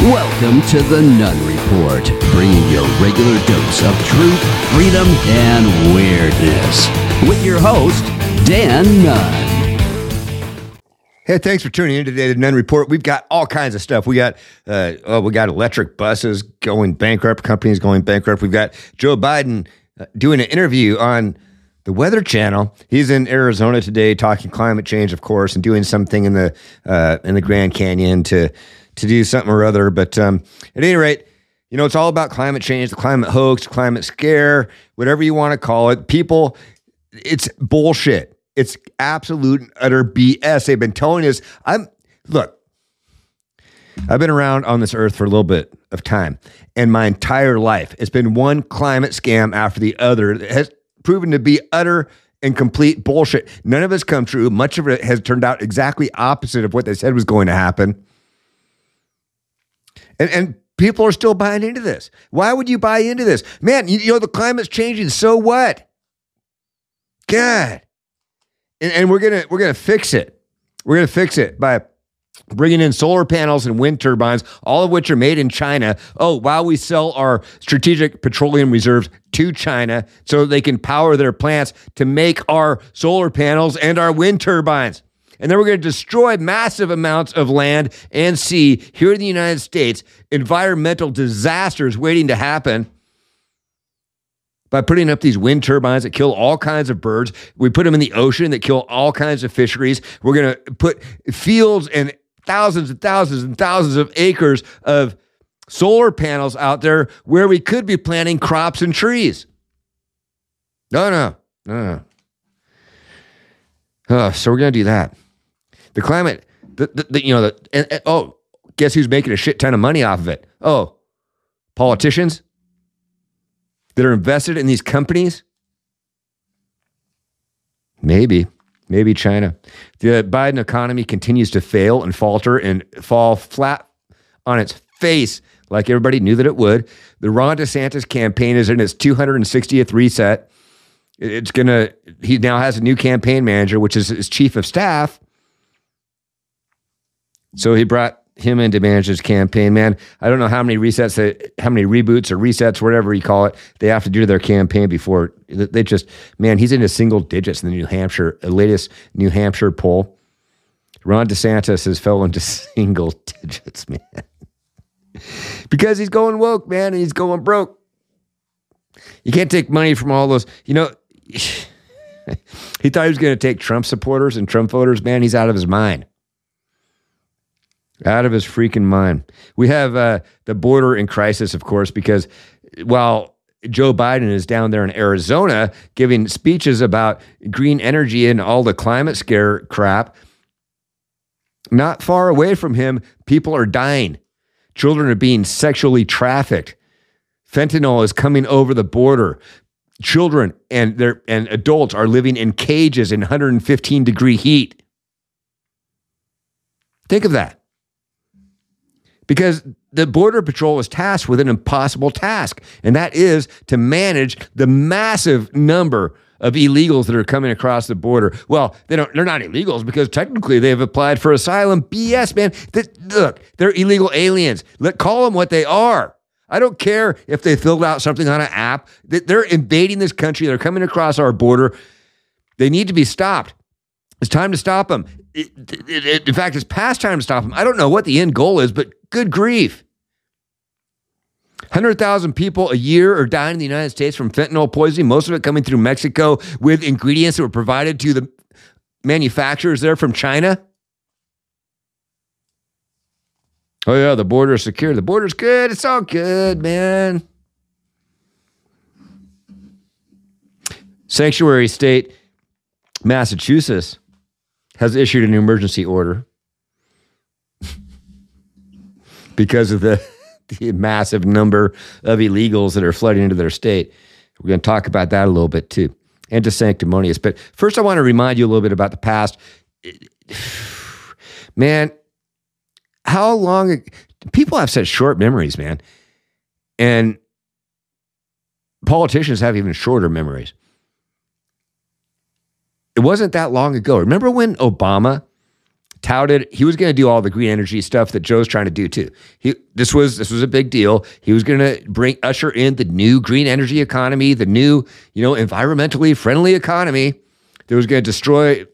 Welcome to the Nunn Report, bringing your regular dose of truth, freedom, and weirdness. With your host, Dan Nunn. Hey, thanks for tuning in today to Nunn Report. We've got all kinds of stuff. We got uh, oh, we got electric buses going bankrupt, companies going bankrupt. We've got Joe Biden uh, doing an interview on the Weather Channel. He's in Arizona today, talking climate change, of course, and doing something in the uh, in the Grand Canyon to to do something or other. But um, at any rate, you know, it's all about climate change, the climate hoax, climate scare, whatever you want to call it. People, it's bullshit. It's absolute and utter BS. They've been telling us. I'm look. I've been around on this earth for a little bit of time, and my entire life it's been one climate scam after the other that has proven to be utter and complete bullshit. None of it's come true. Much of it has turned out exactly opposite of what they said was going to happen. And and people are still buying into this. Why would you buy into this? Man, you, you know the climate's changing, so what? God. And, and we're gonna we're gonna fix it. We're gonna fix it by bringing in solar panels and wind turbines, all of which are made in China. Oh, while we sell our strategic petroleum reserves to China so they can power their plants to make our solar panels and our wind turbines. And then we're going to destroy massive amounts of land and sea here in the United States, environmental disasters waiting to happen by putting up these wind turbines that kill all kinds of birds. We put them in the ocean that kill all kinds of fisheries. We're going to put fields and thousands and thousands and thousands of acres of solar panels out there where we could be planting crops and trees. No, no, no, no. Uh, so we're going to do that. The climate, the, the, the you know, the, and, and, oh, guess who's making a shit ton of money off of it? Oh, politicians that are invested in these companies? Maybe, maybe China. The Biden economy continues to fail and falter and fall flat on its face like everybody knew that it would. The Ron DeSantis campaign is in its 260th reset. It's going to, he now has a new campaign manager, which is his chief of staff. So he brought him in to manage his campaign. Man, I don't know how many resets, how many reboots or resets, whatever you call it, they have to do to their campaign before they just, man, he's into single digits in the New Hampshire, uh, latest New Hampshire poll. Ron DeSantis has fell into single digits, man. because he's going woke, man, and he's going broke. You can't take money from all those, you know. he thought he was going to take Trump supporters and Trump voters. Man, he's out of his mind. Out of his freaking mind. We have uh, the border in crisis, of course, because while Joe Biden is down there in Arizona giving speeches about green energy and all the climate scare crap, not far away from him, people are dying. Children are being sexually trafficked. Fentanyl is coming over the border. Children and their and adults are living in cages in 115 degree heat. Think of that because the Border Patrol is tasked with an impossible task, and that is to manage the massive number of illegals that are coming across the border. Well, they don't, they're not illegals because technically they've applied for asylum. BS, man. They, look, they're illegal aliens. Let call them what they are. I don't care if they filled out something on an app. They're invading this country. They're coming across our border. They need to be stopped. It's time to stop them. It, it, it, in fact, it's past time to stop them. I don't know what the end goal is, but good grief. 100,000 people a year are dying in the United States from fentanyl poisoning, most of it coming through Mexico with ingredients that were provided to the manufacturers there from China. Oh, yeah, the border is secure. The border's good. It's all good, man. Sanctuary state, Massachusetts has issued an emergency order because of the, the massive number of illegals that are flooding into their state. We're going to talk about that a little bit too, and to sanctimonious. But first, I want to remind you a little bit about the past. Man, how long people have such short memories, man, and politicians have even shorter memories. It wasn't that long ago. Remember when Obama touted he was going to do all the green energy stuff that Joe's trying to do too. He, this was this was a big deal. He was going to bring usher in the new green energy economy, the new you know environmentally friendly economy that was going to destroy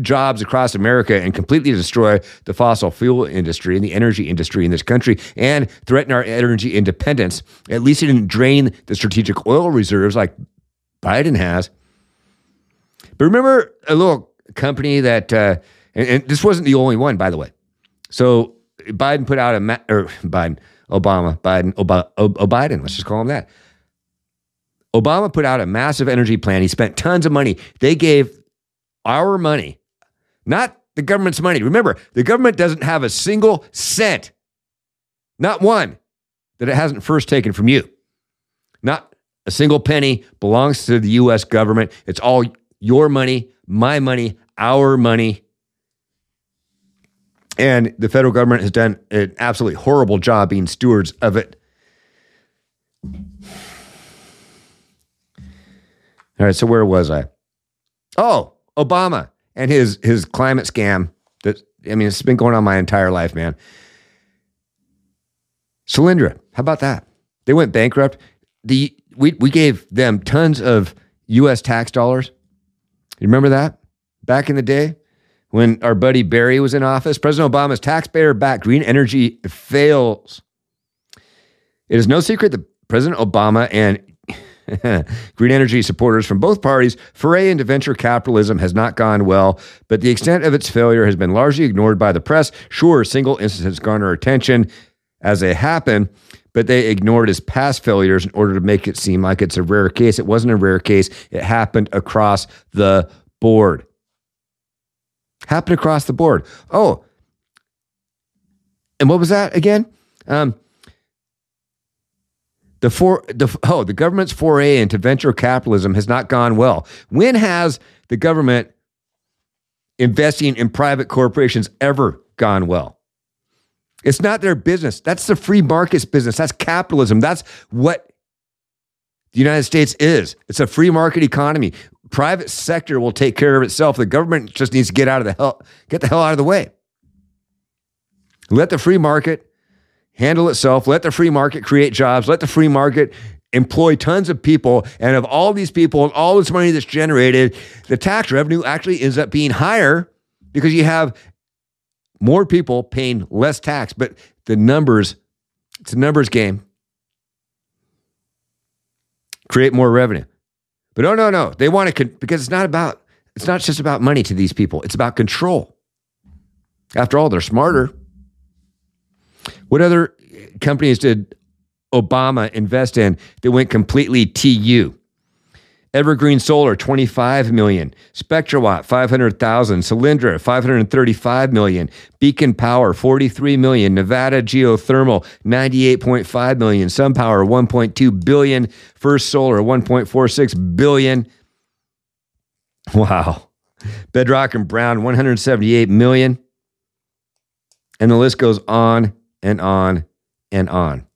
jobs across America and completely destroy the fossil fuel industry and the energy industry in this country and threaten our energy independence. At least he didn't drain the strategic oil reserves like Biden has. But remember a little company that, uh, and, and, this wasn't the only one, by the way. So Biden put out a, ma- or Biden, Obama, Biden, Ob- Ob- Biden, let's just call him that. Obama put out a massive energy plan. He spent tons of money. They gave our money not the government's money. Remember, the government doesn't have a single cent, not one, that it hasn't first taken from you. Not a single penny belongs to the US government. It's all your money, my money, our money. And the federal government has done an absolutely horrible job being stewards of it. All right, so where was I? Oh, Obama and his his climate scam that I mean it's been going on my entire life, man. Solyndra, how about that? They went bankrupt. The we we gave them tons of US tax dollars. You remember that? Back in the day when our buddy Barry was in office, President Obama's taxpayer backed green energy fails. It is no secret that President Obama and Green energy supporters from both parties foray into venture capitalism has not gone well, but the extent of its failure has been largely ignored by the press. Sure, single incidents garner attention as they happen, but they ignored his past failures in order to make it seem like it's a rare case. It wasn't a rare case, it happened across the board. Happened across the board. Oh, and what was that again? Um, the for the oh the government's foray into venture capitalism has not gone well. When has the government investing in private corporations ever gone well? It's not their business. That's the free market's business. That's capitalism. That's what the United States is. It's a free market economy. Private sector will take care of itself. The government just needs to get out of the hell, get the hell out of the way. Let the free market handle itself. Let the free market create jobs. Let the free market employ tons of people. And of all these people and all this money that's generated, the tax revenue actually ends up being higher because you have more people paying less tax. But the numbers, it's a numbers game. Create more revenue. But no, no, no. They want to, con- because it's not about, it's not just about money to these people, it's about control. After all, they're smarter. What other companies did Obama invest in that went completely TU? Evergreen Solar, 25 million. SpectraWatt, 500,000. Solyndra, 535 million. Beacon Power, 43 million. Nevada Geothermal, 98.5 million. SunPower, 1.2 billion. First Solar, 1.46 billion. Wow. Babcock and Brown, 178 million. And the list goes on and on and on.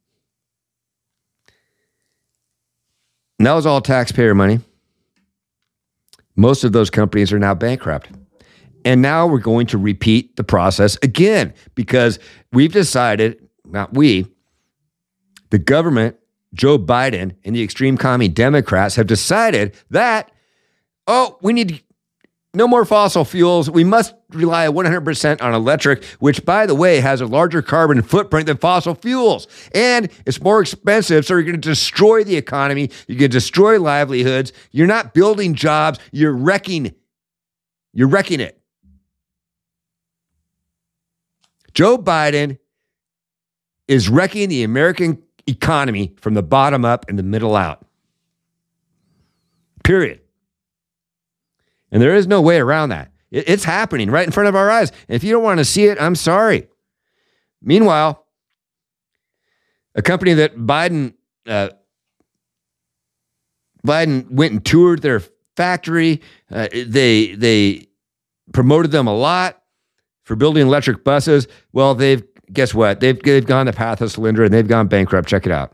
And that was all taxpayer money. Most of those companies are now bankrupt. And now we're going to repeat the process again because we've decided, not we, the government, Joe Biden, and the extreme commie Democrats have decided that, oh, we need no more fossil fuels. We must rely 100% on electric, which, by the way, has a larger carbon footprint than fossil fuels. And it's more expensive. So you're going to destroy the economy. You're going to destroy livelihoods. You're not building jobs. You're wrecking. You're wrecking it. Joe Biden is wrecking the American economy from the bottom up and the middle out. Period. And there is no way around that. It's happening right in front of our eyes. If you don't want to see it, I'm sorry. Meanwhile, a company that Biden uh, Biden went and toured their factory. Uh, they they promoted them a lot for building electric buses. Well, they've guess what? They've they've gone the path of Solyndra and they've gone bankrupt. Check it out.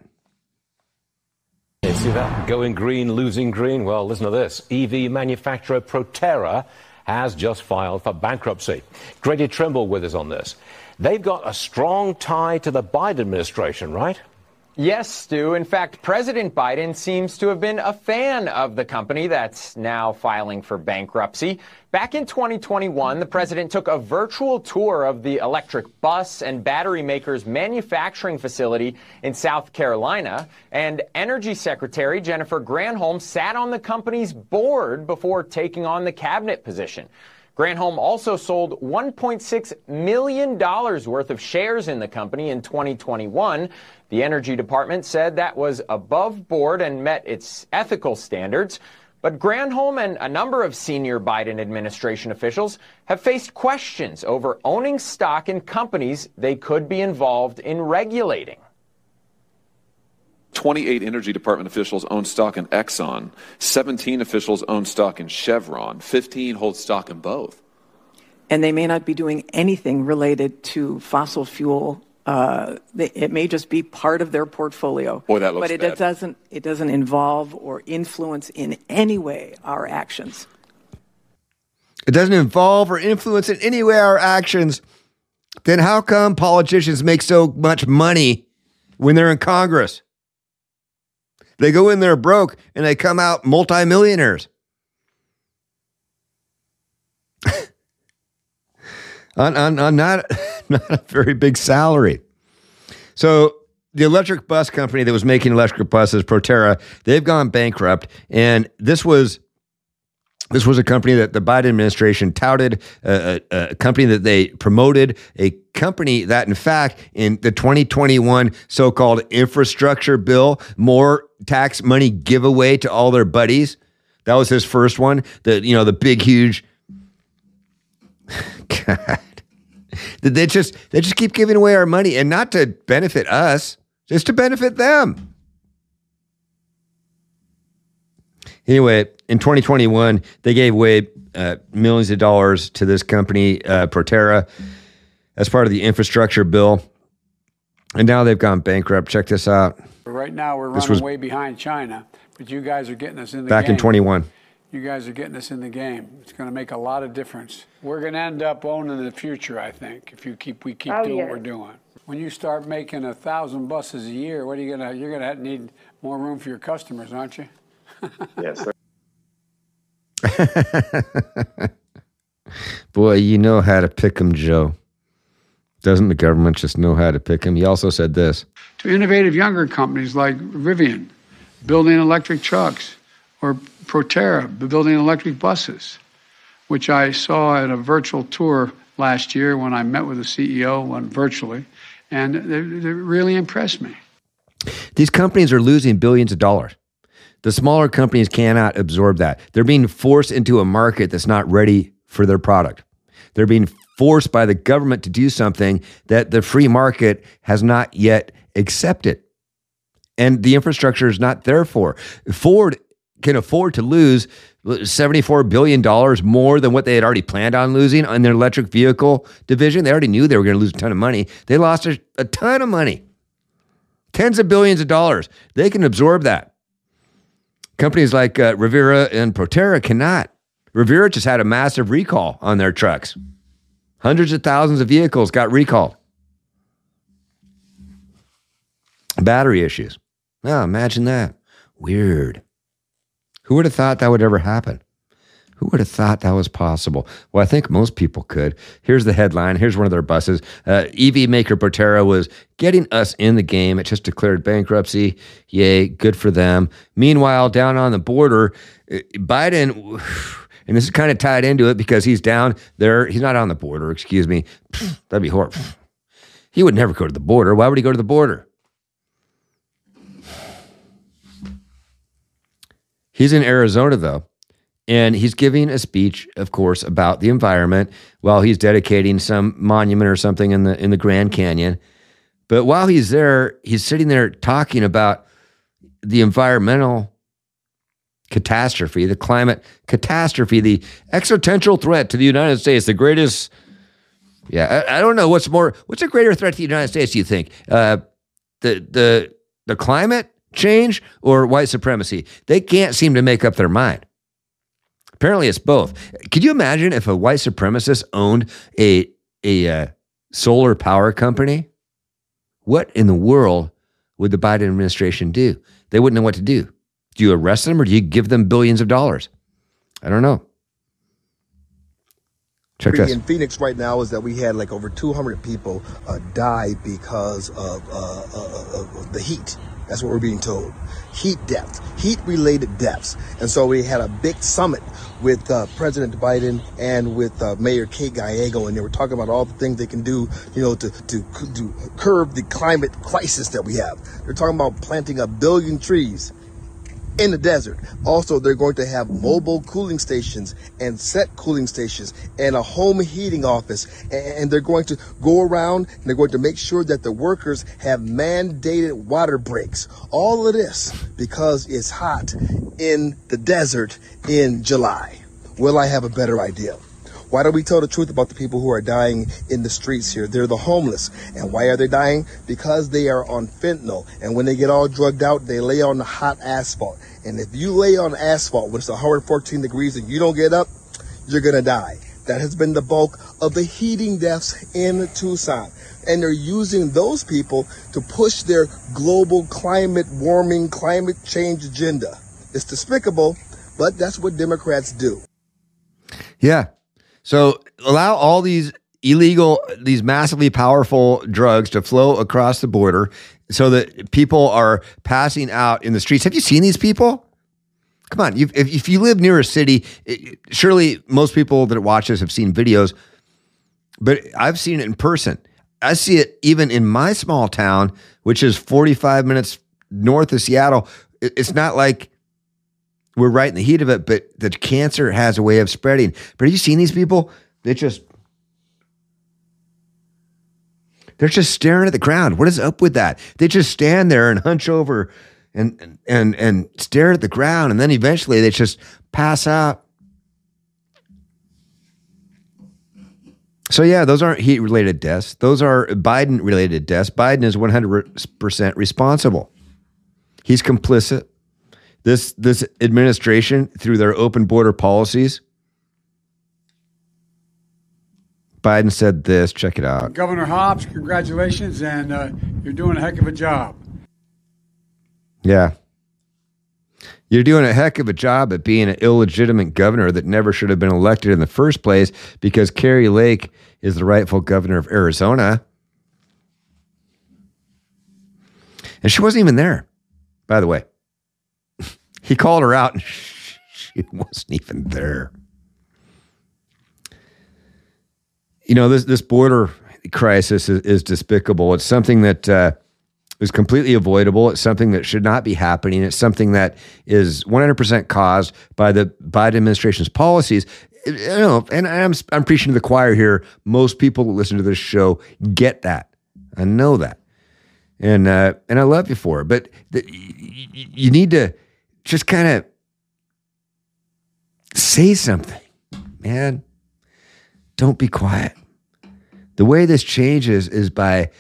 See that? Going green, losing green? Well, listen to this. EV manufacturer Proterra has just filed for bankruptcy. Grady Trimble with us on this. They've got a strong tie to the Biden administration, right? Yes, Stu. In fact, President Biden seems to have been a fan of the company that's now filing for bankruptcy. Back in 2021, the president took a virtual tour of the electric bus and battery maker's manufacturing facility in South Carolina, and Energy Secretary Jennifer Granholm sat on the company's board before taking on the cabinet position. Granholm also sold $1.6 million worth of shares in the company in 2021. The Energy Department said that was above board and met its ethical standards. But Granholm and a number of senior Biden administration officials have faced questions over owning stock in companies they could be involved in regulating. 28 Energy Department officials own stock in Exxon. 17 officials own stock in Chevron. 15 hold stock in both. And they may not be doing anything related to fossil fuel. Uh, it may just be part of their portfolio. Boy, that looks but it bad. doesn't. It doesn't involve or influence in any way our actions. It doesn't involve or influence in any way our actions. Then how come politicians make so much money when they're in Congress? They go in there broke and they come out multimillionaires. on, on, on not, not a very big salary. So the electric bus company that was making electric buses, Proterra, they've gone bankrupt. And this was this was a company that the Biden administration touted, a, a, a, company that they promoted, a company that, in fact, in the 2021 so called infrastructure bill, more tax money giveaway to all their buddies. That was his first one. The you know the big huge. God, they just they just keep giving away our money and not to benefit us, just to benefit them. Anyway, in 2021, they gave away uh, millions of dollars to this company, uh, Proterra, as part of the infrastructure bill. And now they've gone bankrupt. Check this out. Right now, we're This running was- way behind China, but you guys are getting us in the game. Back game. in 21. You guys are getting us in the game. It's going to make a lot of difference. We're going to end up owning the future, I think, if you keep we keep Oh, doing yes. what we're doing. When you start making a thousand buses a year, what are you gonna? You're gonna need more room for your customers, aren't you? Yes. Boy, you know how to pick pick 'em, Joe. Doesn't the government just know how to pick pick 'em? He also said this. to innovative younger companies like Rivian, building electric trucks, or Proterra, building electric buses, which I saw at a virtual tour last year when I met with the CEO one virtually, and they, they really impressed me. These companies are losing billions of dollars. The smaller companies cannot absorb that. They're being forced into a market that's not ready for their product. They're being forced by the government to do something that the free market has not yet accepted. And the infrastructure is not there for. Ford can afford to lose $74 billion more than what they had already planned on losing on their electric vehicle division. They already knew they were going to lose a ton of money. They lost a, a ton of money tens of billions of dollars. They can absorb that. Companies like uh, Rivera and Proterra cannot. Rivera just had a massive recall on their trucks. Hundreds of thousands of vehicles got recalled. Battery issues. Now, imagine that. Weird. Who would have thought that would ever happen? Who would have thought that was possible? Well, I think most people could. Here's the headline. Here's one of their buses. Uh, EV maker Proterra was getting us in the game. It just declared bankruptcy. Yay, good for them. Meanwhile, down on the border, uh, Biden, and this is kind of tied into it because he's down there. He's not on the border, excuse me. That'd be horrible. He would never go to the border. Why would he go to the border? He's in Arizona, though. And he's giving a speech, of course, about the environment while he's dedicating some monument or something in the in the Grand Canyon. But while he's there, he's sitting there talking about the environmental catastrophe, the climate catastrophe, the existential threat to the United States, the greatest. Yeah, I, I don't know what's more. What's a greater threat to the United States? Do you think uh, the the the climate change or white supremacy? They can't seem to make up their mind. Apparently, it's both. Could you imagine if a white supremacist owned a a uh, solar power company? What in the world would the Biden administration do? They wouldn't know what to do. Do you arrest them or do you give them billions of dollars? I don't know. Check this. In Phoenix right now is that we had like over 200 people uh, die because of, uh, uh, of the heat. That's what we're being told. Heat deaths, heat related deaths. And so we had a big summit with uh, President Biden and with uh, Mayor Kate Gallego, and they were talking about all the things they can do, you know, to, to, to curb the climate crisis that we have. They're talking about planting a billion trees in the desert. Also, they're going to have mobile cooling stations and set cooling stations and a home heating office. And they're going to go around and they're going to make sure that the workers have mandated water breaks. All of this because it's hot in the desert in July. Will I have a better idea? Why don't we tell the truth about the people who are dying in the streets here? They're the homeless. And why are they dying? Because they are on fentanyl. And when they get all drugged out, they lay on the hot asphalt. And if you lay on asphalt when it's 114 degrees and you don't get up, you're going to die. That has been the bulk of the heating deaths in Tucson. And they're using those people to push their global climate warming, climate change agenda. It's despicable, but that's what Democrats do. Yeah. So allow all these illegal, these massively powerful drugs to flow across the border so that people are passing out in the streets. Have you seen these people? Come on, if, if you live near a city, it, surely most people that watch this have seen videos, but I've seen it in person. I see it even in my small town, which is 45 minutes north of Seattle. It's not like we're right in the heat of it, but the cancer has a way of spreading. But have you seen these people? They just they're just staring at the ground. What is up with that? They just stand there and hunch over and and and stare at the ground, and then eventually they just pass out. So yeah, those aren't heat related deaths. Those are Biden related deaths. Biden is 100% responsible. He's complicit this this administration through their open border policies. Biden said this. Check it out. Governor Hobbs, congratulations, and uh, you're doing a heck of a job. Yeah. You're doing a heck of a job at being an illegitimate governor that never should have been elected in the first place because Kari Lake is the rightful governor of Arizona. And she wasn't even there, by the way. He called her out and she wasn't even there. You know, this, this border crisis is, is despicable. It's something that uh, is completely avoidable. It's something that should not be happening. It's something that is 100% caused by the Biden administration's policies. You know, and I'm, I'm preaching to the choir here. Most people that listen to this show get that. I know that. And, uh, and I love you for it. But the, you, you need to just kind of say something, man. Don't be quiet. The way this changes is by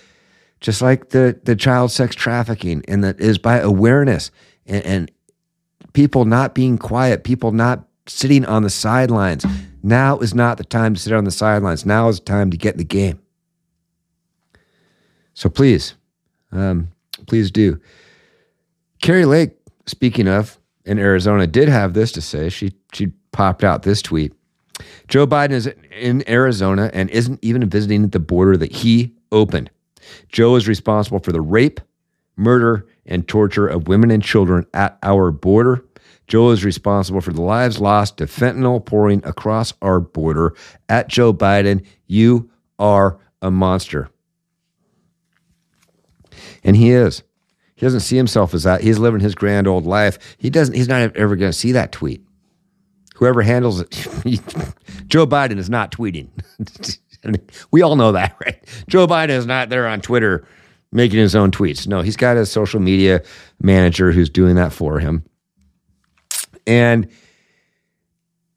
just like the, the child sex trafficking, and that is by awareness and, and people not being quiet, people not sitting on the sidelines. Now is not the time to sit on the sidelines. Now is the time to get in the game. So please, um, please do. Kari Lake speaking of, in Arizona, did have this to say. She she popped out this tweet. Joe Biden is in Arizona and isn't even visiting the border that he opened. Joe is responsible for the rape, murder, and torture of women and children at our border. Joe is responsible for the lives lost to fentanyl pouring across our border. At Joe Biden, you are a monster. And he is. He doesn't see himself as that. He's living his grand old life. He doesn't. He's not ever going to see that tweet. Whoever handles it, Joe Biden is not tweeting. we all know that, right? Joe Biden is not there on Twitter making his own tweets. No, he's got a social media manager who's doing that for him. And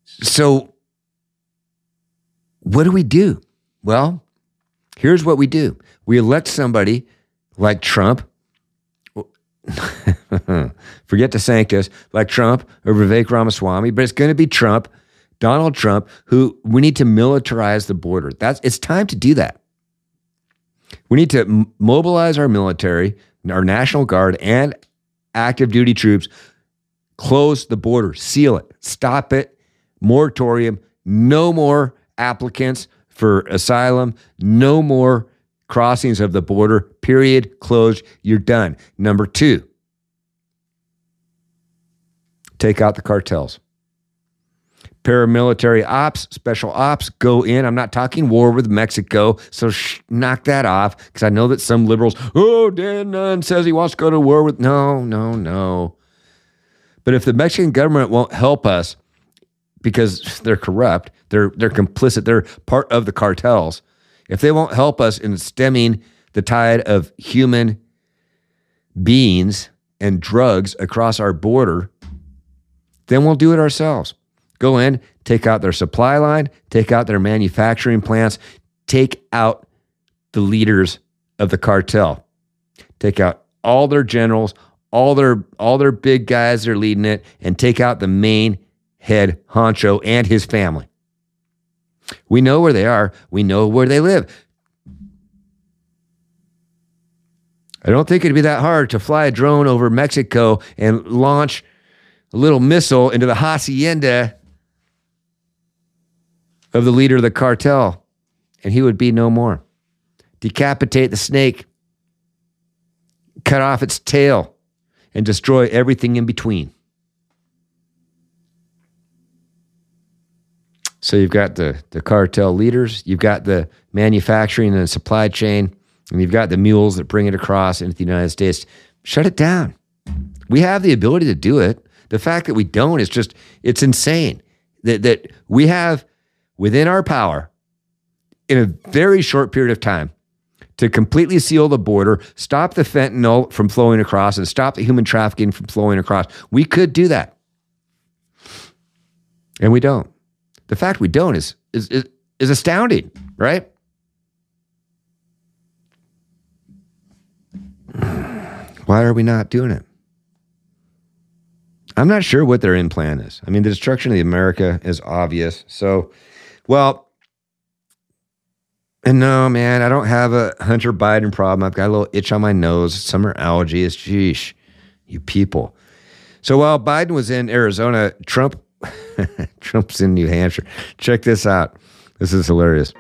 so, what do we do? Well, here's what we do we elect somebody like Trump Forget DeSantis, like Trump or Vivek Ramaswamy, but it's going to be Trump Donald Trump, who we need to militarize the border. That's it's time to do that. We need to m- mobilize our military, our National Guard, and active duty troops. Close the border, seal it, stop it, moratorium, no more applicants for asylum, no more crossings of the border, period, closed, you're done. Number two, take out the cartels. Paramilitary ops, special ops, go in. I'm not talking war with Mexico, so sh- knock that off because I know that some liberals, oh, Dan Nunn says he wants to go to war with. No, no, no. But if the Mexican government won't help us because they're corrupt, they're they're complicit, they're part of the cartels. If they won't help us in stemming the tide of human beings and drugs across our border, then we'll do it ourselves. Go in, take out their supply line, take out their manufacturing plants, take out the leaders of the cartel. Take out all their generals, all their all their big guys that are leading it, and take out the main head honcho and his family. We know where they are. We know where they live. I don't think it'd be that hard to fly a drone over Mexico and launch a little missile into the hacienda of the leader of the cartel, and he would be no more. Decapitate the snake, cut off its tail, and destroy everything in between. So you've got the, the cartel leaders, you've got the manufacturing and supply chain, and you've got the mules that bring it across into the United States. Shut it down. We have the ability to do it. The fact that we don't is just, it's insane that, that we have within our power in a very short period of time to completely seal the border, stop the fentanyl from flowing across, and stop the human trafficking from flowing across. We could do that. And we don't. The fact we don't is is is, is astounding, right? Why are we not doing it? I'm not sure what their end plan is. I mean, the destruction of the America is obvious. So, well, and no, man, I don't have a Hunter Biden problem. I've got a little itch on my nose. Summer allergies. Sheesh, you people. So while Biden was in Arizona, Trump Trump's in New Hampshire. Check this out. This is hilarious.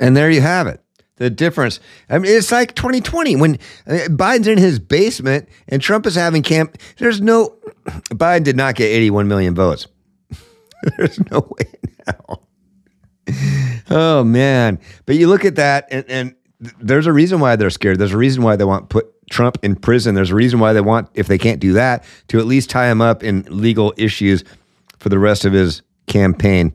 And there you have it. The difference. I mean, it's like 2020 when uh, Biden's in his basement and Trump is having camp. There's no, Biden did not get 81 million votes. There's no way now. Oh man! But you look at that, and, and there's a reason why they're scared. There's a reason why they want put Trump in prison. There's a reason why they want, if they can't do that, to at least tie him up in legal issues for the rest of his campaign.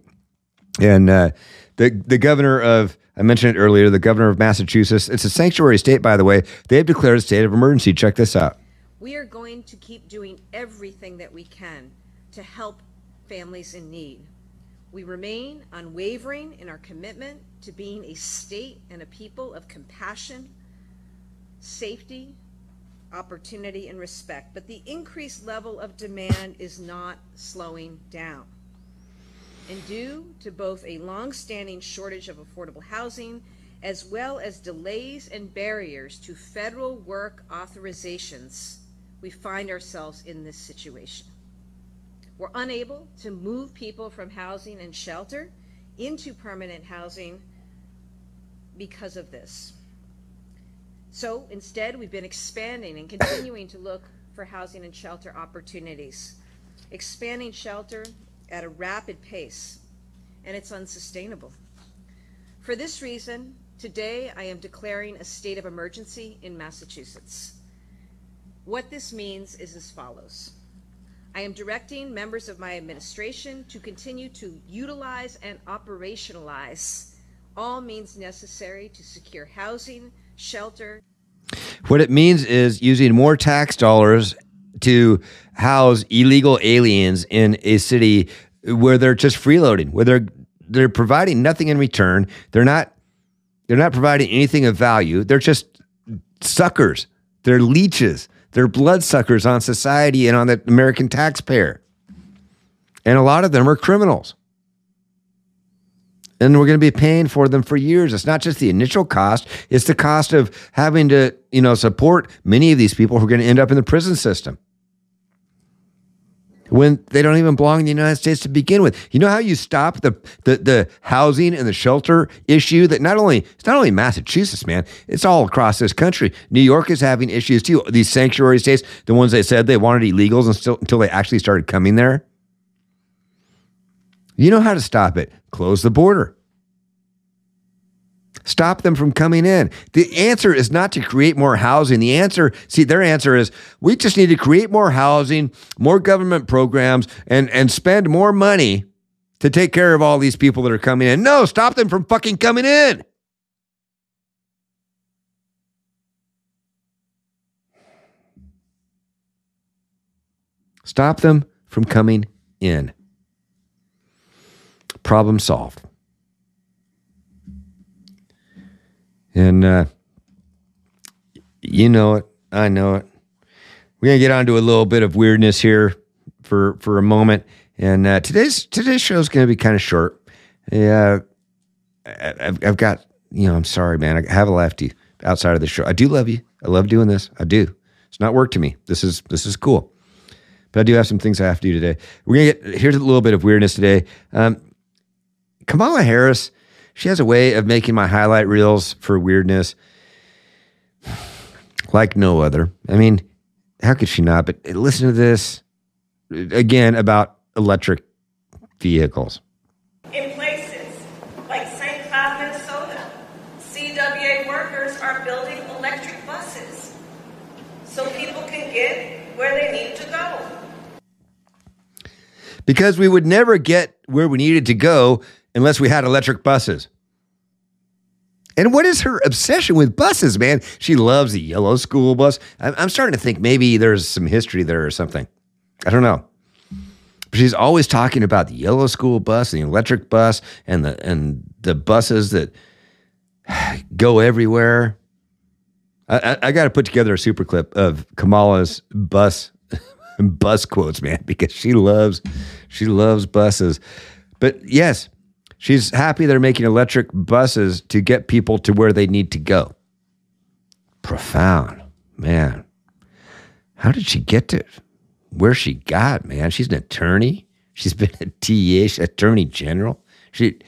And uh, the the governor of I mentioned it earlier, the governor of Massachusetts. It's a sanctuary state, by the way. They have declared a state of emergency. Check this out. We are going to keep doing everything that we can to help families in need. We remain unwavering in our commitment to being a state and a people of compassion, safety, opportunity, and respect. But the increased level of demand is not slowing down. And due to both a long-standing shortage of affordable housing as well as delays and barriers to federal work authorizations, we find ourselves in this situation. We're unable to move people from housing and shelter into permanent housing because of this. So instead, we've been expanding and continuing to look for housing and shelter opportunities, expanding shelter at a rapid pace, and it's unsustainable. For this reason, today I am declaring a state of emergency in Massachusetts. What this means is as follows. I am directing members of my administration to continue to utilize and operationalize all means necessary to secure housing, shelter. What it means is using more tax dollars to house illegal aliens in a city where they're just freeloading, where they're they're providing nothing in return. They're not they're not providing anything of value. They're just suckers. They're leeches. They're bloodsuckers on society and on the American taxpayer. And a lot of them are criminals. And we're going to be paying for them for years. It's not just the initial cost, it's the cost of having to, you know, support many of these people who are going to end up in the prison system when they don't even belong in the United States to begin with. You know how you stop the, the the housing and the shelter issue that not only it's not only Massachusetts, man, it's all across this country. New York is having issues too. These sanctuary states, the ones they said they wanted illegals until, until they actually started coming there. You know how to stop it. Close the border stop them from coming in. The answer is not to create more housing. The answer, see, their answer is we just need to create more housing, more government programs, and, and spend more money to take care of all these people that are coming in. No, stop them from fucking coming in. Stop them from coming in. Problem solved. And uh, you know it. I know it. We're gonna get onto a little bit of weirdness here for for a moment. And uh, today's today's show is gonna be kind of short. Yeah, I've, I've got you know. I'm sorry, man. I have a lefty outside of the show. I do love you. I love doing this. I do. It's not work to me. This is this is cool. But I do have some things I have to do today. We're gonna get here's a little bit of weirdness today. Um, Kamala Harris she has a way of making my highlight reels for weirdness like no other. I mean, how could she not? But eh, listen to this eh, again about electric vehicles. In places like St. Cloud, Minnesota, CWA workers are building electric buses so people can get where they need to go. Because we would never get where we needed to go unless we had electric buses. And what is her obsession with buses, man? She loves the yellow school bus. I'm starting to think maybe there's some history there or something. I don't know. But she's always talking about the yellow school bus the electric bus and the and the buses that go everywhere. I, I, I got to put together a super clip of Kamala's bus bus quotes, man, because she loves she loves buses. But yes, She's happy they're making electric buses to get people to where they need to go. Profound, man. How did she get to where she got, man? She's an attorney. She's been a TA, attorney general. She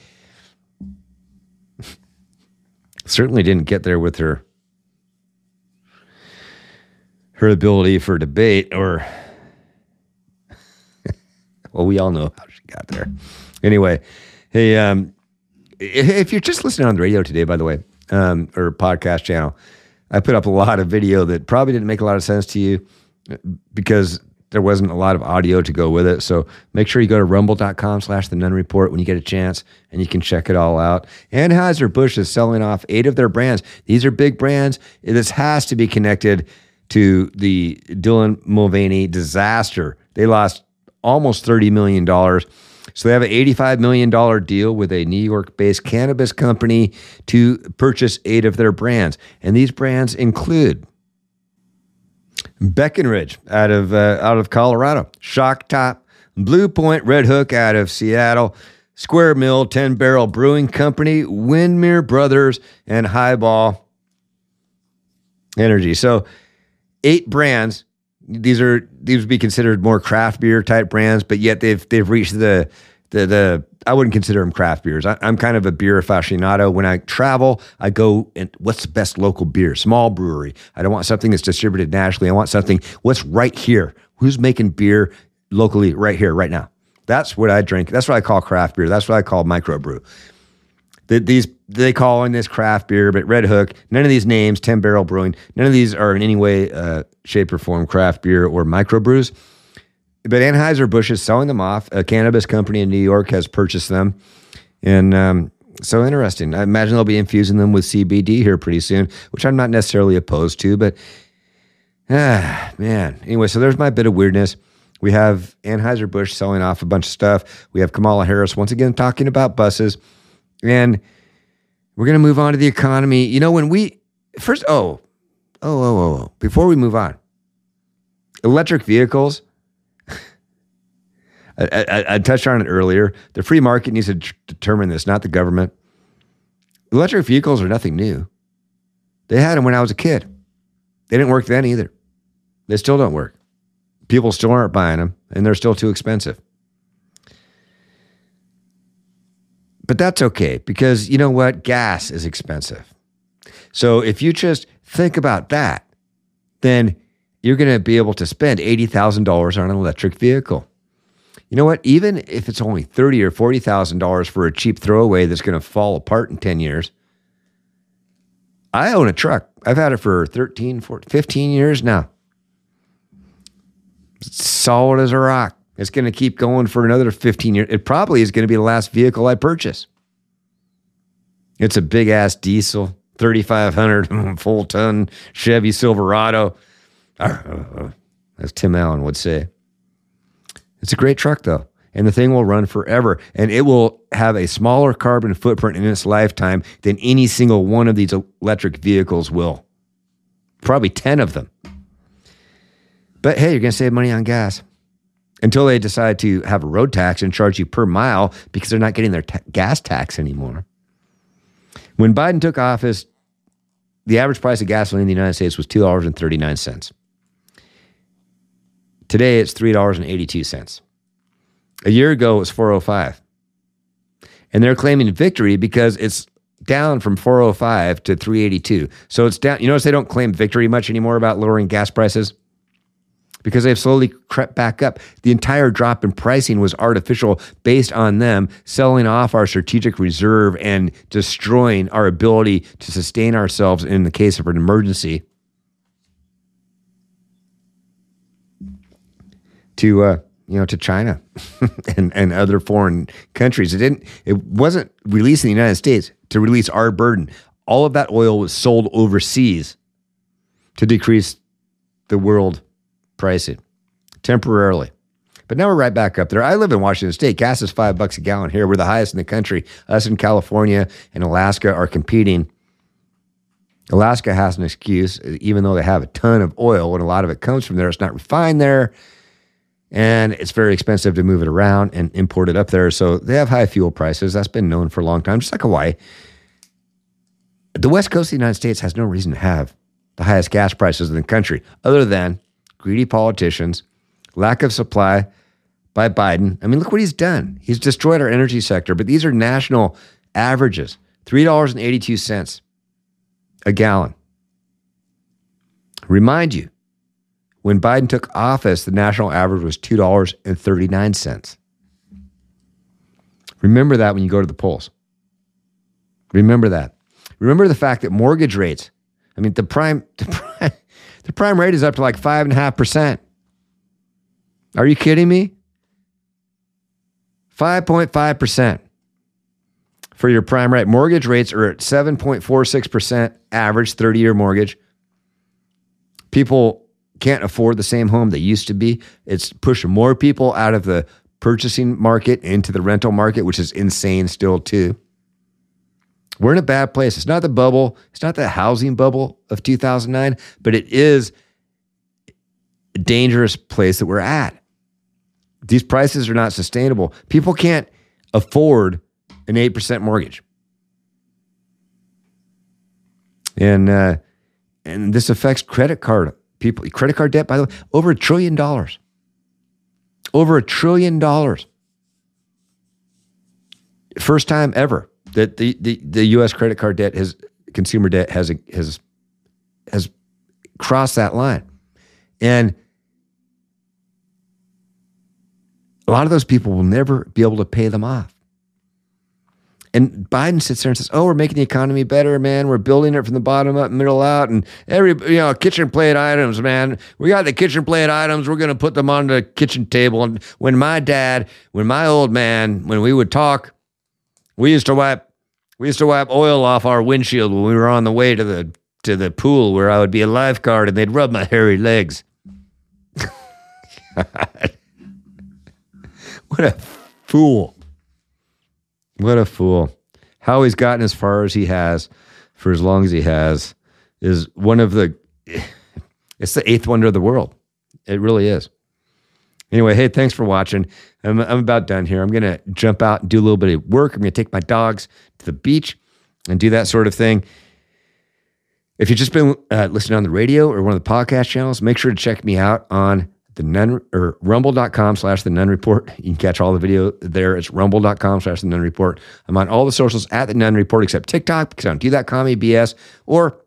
certainly didn't get there with her her ability for debate or well, we all know how she got there. Anyway, Hey, um, if you're just listening on the radio today, by the way, um, or podcast channel, I put up a lot of video that probably didn't make a lot of sense to you because there wasn't a lot of audio to go with it. So make sure you go to rumble.com slash the Nunn Report when you get a chance and you can check it all out. Anheuser-Busch is selling off eight of their brands. These are big brands. This has to be connected to the Dylan Mulvaney disaster. They lost almost $30 million so they have an $85 million deal with a New York based cannabis company to purchase eight of their brands. And these brands include Breckenridge out of, uh, out of Colorado, Shock Top, Blue Point Red Hook out of Seattle, Square Mile, 10 Barrel Brewing Company, Widmer Brothers, and Highball Energy. So, eight brands. These are these would be considered more craft beer type brands, but yet they've they've reached the the the I wouldn't consider them craft beers. I, am kind of a beer aficionado. When I travel, I go and what's the best local beer? Small brewery. I don't want something that's distributed nationally. I want something what's right here. Who's making beer locally right here, right now? That's what I drink. That's what I call craft beer. That's what I call microbrew. The, these they call in this craft beer, but Redhook, none of these names, Ten Barrel Brewing, none of these are in any way, uh, shape, or form craft beer or microbrews. But Anheuser Busch is selling them off. A cannabis company in New York has purchased them, and um, so interesting. I imagine they'll be infusing them with CBD here pretty soon, which I'm not necessarily opposed to. But ah, man, anyway, so there's my bit of weirdness. We have Anheuser Busch selling off a bunch of stuff. We have Kamala Harris once again talking about buses, and we're gonna move on to the economy. You know, when we first, oh, oh, oh, oh, oh before we move on, electric vehicles I, I, I, touched on it earlier. The free market needs to determine this, not the government. Electric vehicles are nothing new. They had them when I was a kid. They didn't work then either. They still don't work. People still aren't buying them, and they're still too expensive. But that's okay because you know what? Gas is expensive. So if you just think about that, then you're going to be able to spend $80,000 on an electric vehicle you know what? Even if it's only thirty or forty thousand dollars for a cheap throwaway that's going to fall apart in ten years, I own a truck. I've had it for 13, 14, 15 years now. It's solid as a rock. It's going to keep going for another 15 years. It probably is going to be the last vehicle I purchase. It's a big ass diesel, 3,500 full ton Chevy Silverado. Uh, uh, uh, as Tim Allen would say. It's a great truck, though. And the thing will run forever. And it will have a smaller carbon footprint in its lifetime than any single one of these electric vehicles will. Probably 10 of them. But hey, you're going to save money on gas until they decide to have a road tax and charge you per mile because they're not getting their gas tax anymore. When Biden took office, the average price of gasoline in the United States was $2.39. Today it's $3.82. A year ago it was 405. And they're claiming victory because it's down from 405 to 382. So it's down. You notice they don't claim victory much anymore about lowering gas prices because they've slowly crept back up. The entire drop in pricing was artificial based on them selling off our strategic reserve and destroying our ability to sustain ourselves in the case of an emergency. to uh, you know to China and and other foreign countries. It didn't. It wasn't released in the United States to release our burden. All of that oil was sold overseas to decrease the world pricing temporarily. But now we're right back up there. I live in Washington State. Gas is five bucks a gallon here. We're the highest in the country. Us in California and Alaska are competing. Alaska has an excuse, even though they have a ton of oil and a lot of it comes from there. It's not refined there and it's very expensive to move it around and import it up there. So they have high fuel prices. That's been known for a long time, just like Hawaii. The West Coast of the United States has no reason to have the highest gas prices in the country, other than greedy politicians, lack of supply by Biden. I mean, look what he's done. He's destroyed our energy sector, but these are national averages $3.82 a gallon. Remind you, when Biden took office, the national average was $2.39. Remember that when you go to the polls. Remember that. Remember the fact that mortgage rates, I mean, the prime, the prime, the prime rate is up to like 5.5%. Are you kidding me? 5.5% for your prime rate. Mortgage rates are at 7.46% average 30 year mortgage. People can't afford the same home they used to be. It's pushing more people out of the purchasing market into the rental market, which is insane still, too. We're in a bad place. It's not the bubble, it's not the housing bubble of 2009, but it is a dangerous place that we're at. These prices are not sustainable. People can't afford an 8% mortgage. And uh, and this affects credit card people. Credit card debt, by the way, over a trillion dollars. Over a trillion dollars. First time ever that the, the, the U.S. credit card debt has consumer debt has has has crossed that line, and a lot of those people will never be able to pay them off. And Biden sits there and says, "Oh, we're making the economy better, man. We're building it from the bottom up, middle out, and every you know kitchen plate items, man. We got the kitchen plate items. We're going to put them on the kitchen table." And when my dad, when my old man, when we would talk, we used to wipe, we used to wipe oil off our windshield when we were on the way to the to the pool where I would be a lifeguard, and they'd rub my hairy legs. what a fool. What a fool. How he's gotten as far as he has for as long as he has is one of the, it's the eighth wonder of the world. It really is. Anyway, hey, thanks for watching. I'm, I'm about done here. I'm going to jump out and do a little bit of work. I'm going to take my dogs to the beach and do that sort of thing. If you've just been uh, listening on the radio or one of the podcast channels, make sure to check me out on the nun or rumble.com slash the Nunn Report. You can catch all the video there. It's rumble.com slash the Nunn Report. I'm on all the socials at the Nunn Report except TikTok because I don't do that commie BS. Or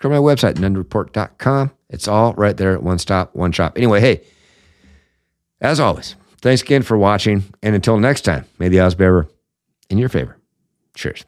to my website, nunnreport.com. It's all right there at one stop, one shop. Anyway, hey, as always, thanks again for watching. And until next time, may the odds be ever in your favor. Cheers.